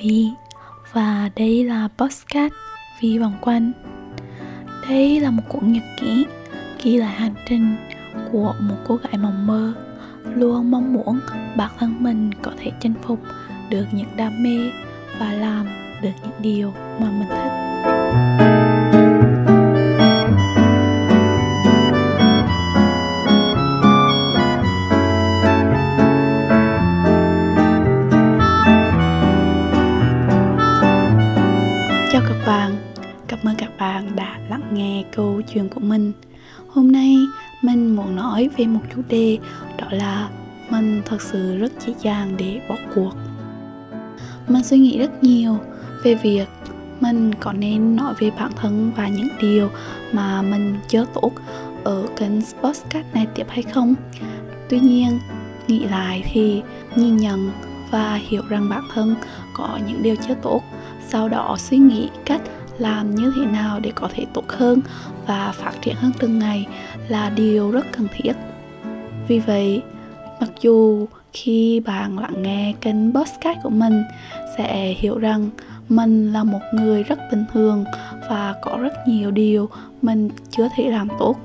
Vi và đây là podcast Vi vòng quanh. Đây là một cuốn nhật ký ghi lại hành trình của một cô gái mộng mơ, luôn mong muốn bản thân mình có thể chinh phục được những đam mê và làm được những điều mà mình thích. Hôm nay mình muốn nói về một chủ đề đó là mình thật sự rất dễ dàng để bỏ cuộc. Mình suy nghĩ rất nhiều về việc mình có nên nói về bản thân và những điều mà mình chưa tốt ở kênh podcast này tiếp hay không. Tuy nhiên, nghĩ lại thì nhìn nhận và hiểu rằng bản thân có những điều chưa tốt sau đó suy nghĩ cách làm như thế nào để có thể tốt hơn và phát triển hơn từng ngày là điều rất cần thiết. Vì vậy, mặc dù khi bạn lắng nghe kênh podcast của mình, sẽ hiểu rằng mình là một người rất bình thường và có rất nhiều điều mình chưa thể làm tốt.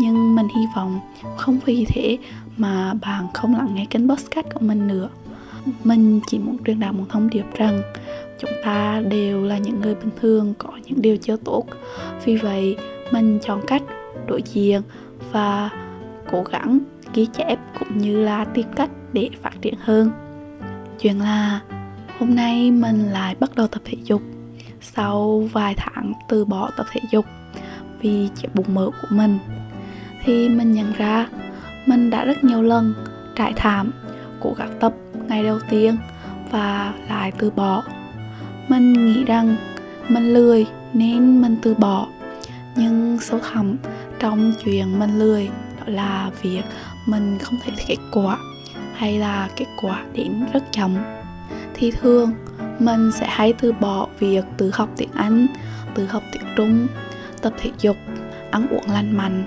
Nhưng mình hy vọng không vì thế mà bạn không lắng nghe kênh podcast của mình nữa mình chỉ muốn truyền đạt một thông điệp rằng chúng ta đều là những người bình thường, có những điều chưa tốt. Vì vậy, mình chọn cách đối diện và cố gắng ghi chép cũng như là tìm cách để phát triển hơn. Chuyện là, hôm nay mình lại bắt đầu tập thể dục. Sau vài tháng từ bỏ tập thể dục vì chiếc bụng mỡ của mình, thì mình nhận ra mình đã rất nhiều lần trải thảm, cố gắng tập ngày đầu tiên và lại từ bỏ. Mình nghĩ rằng mình lười nên mình từ bỏ. Nhưng sâu thẳm trong chuyện mình lười đó là việc mình không thể kết quả hay là kết quả đến rất chậm. Thì thường mình sẽ hay từ bỏ việc tự học tiếng anh, tự học tiếng trung, tập thể dục, ăn uống lành mạnh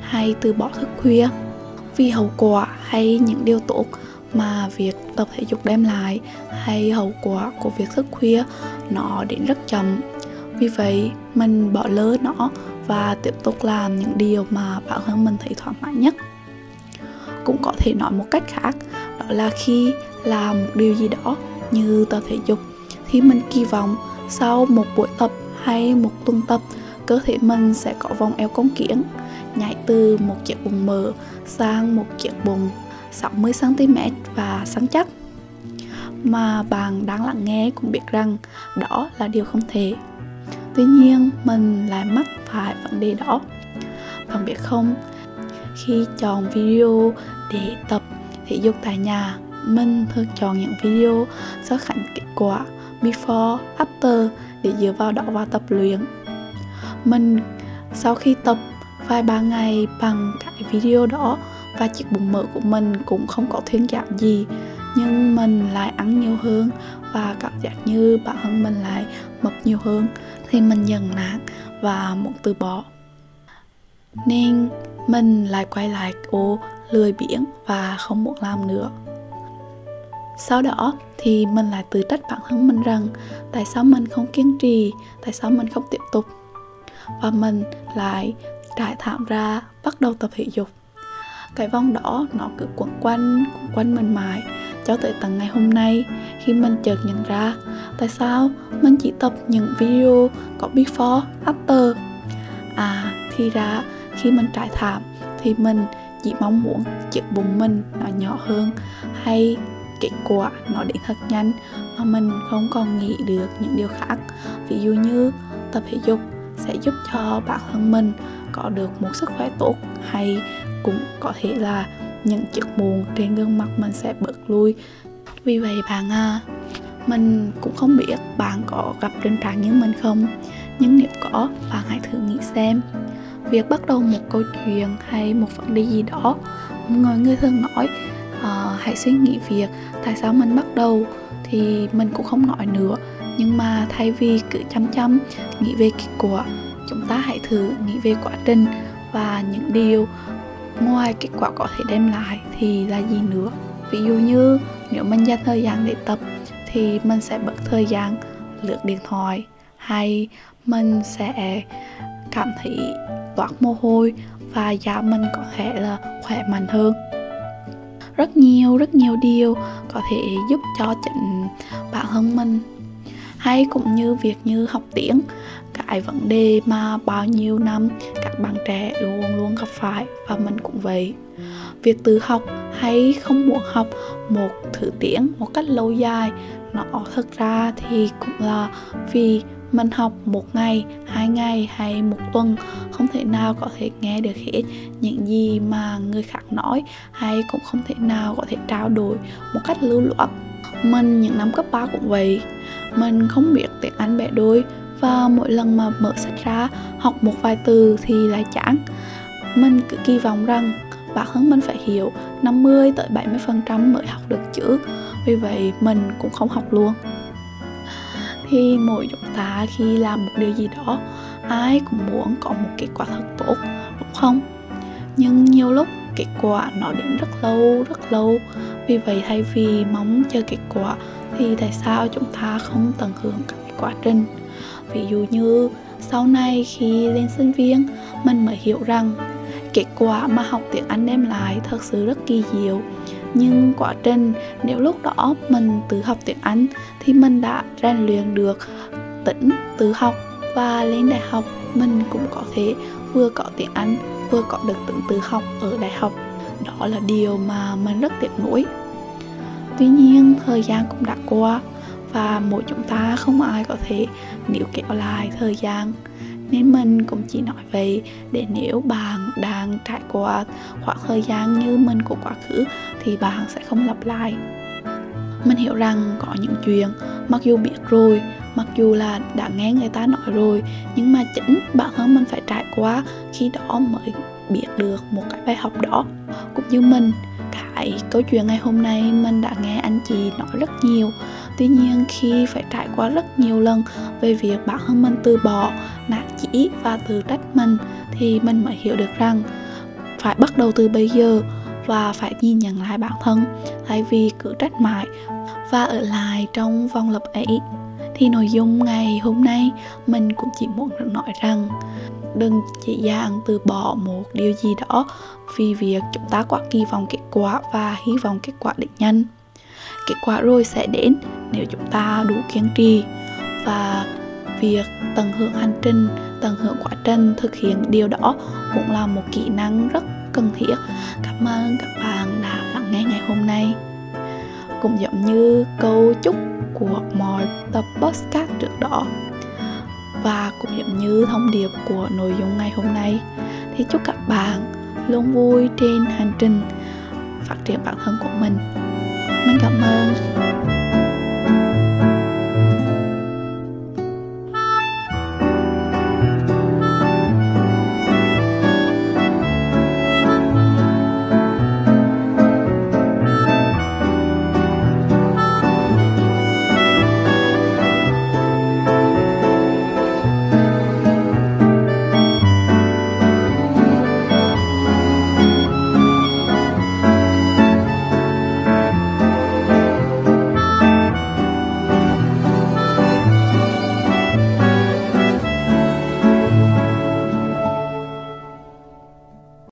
hay từ bỏ thức khuya vì hậu quả hay những điều tốt mà việc tập thể dục đem lại hay hậu quả của việc thức khuya nó đến rất chậm. Vì vậy, mình bỏ lỡ nó và tiếp tục làm những điều mà bản thân mình thấy thoải mái nhất. Cũng có thể nói một cách khác, đó là khi làm một điều gì đó như tập thể dục, thì mình kỳ vọng sau một buổi tập hay một tuần tập, cơ thể mình sẽ có vòng eo cong kiển, nhảy từ một chiếc bụng mờ sang một chiếc bụng 60cm và săn chắc. Mà bạn đang lắng nghe cũng biết rằng đó là điều không thể. Tuy nhiên, mình lại mắc phải vấn đề đó. Bạn biết không, khi chọn video để tập thể dục tại nhà, mình thường chọn những video so sánh kết quả before, after để dựa vào đó vào tập luyện. Mình, sau khi tập vài ba ngày bằng cái video đó và chiếc bụng mỡ của mình cũng không có thuyên giảm gì, nhưng mình lại ăn nhiều hơn và cảm giác như bản thân mình lại mập nhiều hơn, thì mình dần nản và muốn từ bỏ. Nên mình lại quay lại ô lười biếng và không muốn làm nữa. Sau đó thì mình lại tự trách bản thân mình rằng tại sao mình không kiên trì, tại sao mình không tiếp tục. Và mình lại trải thảm ra, bắt đầu tập thể dục cái vòng đó, nó cứ quẩn quanh quẩn quanh mình mãi, cho tới tận ngày hôm nay, khi mình chợt nhận ra tại sao mình chỉ tập những video có before, after. À thì ra, khi mình trải thảm, thì mình chỉ mong muốn chiếc bụng mình nó nhỏ hơn, hay kết quả nó đến thật nhanh, mà mình không còn nghĩ được những điều khác. Ví dụ như, tập thể dục sẽ giúp cho bản thân mình có được một sức khỏe tốt, hay cũng có thể là những chiếc mụn trên gương mặt mình sẽ bớt lui vì vậy bạn à mình cũng không biết bạn có gặp tình trạng như mình không nhưng nếu có bạn hãy thử nghĩ xem. Việc bắt đầu một câu chuyện hay một vấn đề gì đó mọi người thường nói uh, hãy suy nghĩ việc tại sao mình bắt đầu thì mình cũng không nói nữa. Nhưng mà thay vì cứ chăm chăm nghĩ về kết quả chúng ta hãy thử nghĩ về quá trình và những điều ngoài kết quả có thể đem lại thì là gì nữa? Ví dụ như nếu mình dành thời gian để tập thì mình sẽ bật thời gian lướt điện thoại, hay mình sẽ cảm thấy toát mồ hôi và da mình có thể là khỏe mạnh hơn. Rất nhiều rất nhiều điều có thể giúp cho chỉnh bản thân mình, hay cũng như việc như học tiếng cái vấn đề mà bao nhiêu năm các bạn trẻ luôn luôn gặp phải, và mình cũng vậy. Việc tự học hay không muốn học một thứ tiếng, một cách lâu dài, nó thật ra thì cũng là vì mình học một ngày, hai ngày hay một tuần, không thể nào có thể nghe được hết những gì mà người khác nói, hay cũng không thể nào có thể trao đổi một cách lưu loát. Mình những năm cấp 3 cũng vậy. Mình không biết tiếng Anh bẻ đôi và mỗi lần mà mở sách ra, học một vài từ thì lại chán. Mình cứ kỳ vọng rằng bản thân mình phải hiểu 50 tới 70% mới học được chữ. Vì vậy, mình cũng không học luôn. Thì mỗi chúng ta khi làm một điều gì đó, ai cũng muốn có một kết quả thật tốt, đúng không? Nhưng nhiều lúc kết quả nó đến rất lâu rất lâu. Vì vậy, thay vì mong chờ kết quả thì tại sao chúng ta không tận hưởng cái quá trình? Ví dụ như, sau này khi lên sinh viên, mình mới hiểu rằng kết quả mà học tiếng Anh đem lại thật sự rất kỳ diệu. Nhưng quá trình, nếu lúc đó mình tự học tiếng Anh thì mình đã rèn luyện được tính tự học và lên đại học, mình cũng có thể vừa có tiếng Anh, vừa có được tính tự học ở đại học. Đó là điều mà mình rất tiếc nuối. Tuy nhiên, thời gian cũng đã qua và mỗi chúng ta không ai có thể nếu kéo lại thời gian. Nên mình cũng chỉ nói vậy để nếu bạn đang trải qua khoảng thời gian như mình của quá khứ thì bạn sẽ không lặp lại. Mình hiểu rằng có những chuyện, mặc dù biết rồi, mặc dù là đã nghe người ta nói rồi, nhưng mà chính bản thân mình phải trải qua khi đó mới biết được một cái bài học đó. Cũng như mình, cái câu chuyện ngày hôm nay mình đã nghe anh chị nói rất nhiều tuy nhiên, khi phải trải qua rất nhiều lần về việc bản thân mình từ bỏ nạt chỉ và tự trách mình, thì mình mới hiểu được rằng phải bắt đầu từ bây giờ và phải nhìn nhận lại bản thân. Thay vì cứ trách mãi và ở lại trong vòng lặp ấy, thì nội dung ngày hôm nay mình cũng chỉ muốn nói rằng đừng chỉ dàng từ bỏ một điều gì đó vì việc chúng ta quá kỳ vọng kết quả và hy vọng kết quả đến nhanh kết quả rồi sẽ đến nếu chúng ta đủ kiên trì. Và việc tận hưởng hành trình, tận hưởng quá trình thực hiện điều đó cũng là một kỹ năng rất cần thiết. Cảm ơn các bạn đã lắng nghe ngày hôm nay. Cũng giống như câu chúc của mọi tập podcast trước đó, và cũng giống như thông điệp của nội dung ngày hôm nay, thì chúc các bạn luôn vui trên hành trình phát triển bản thân của mình. Mình cảm ơn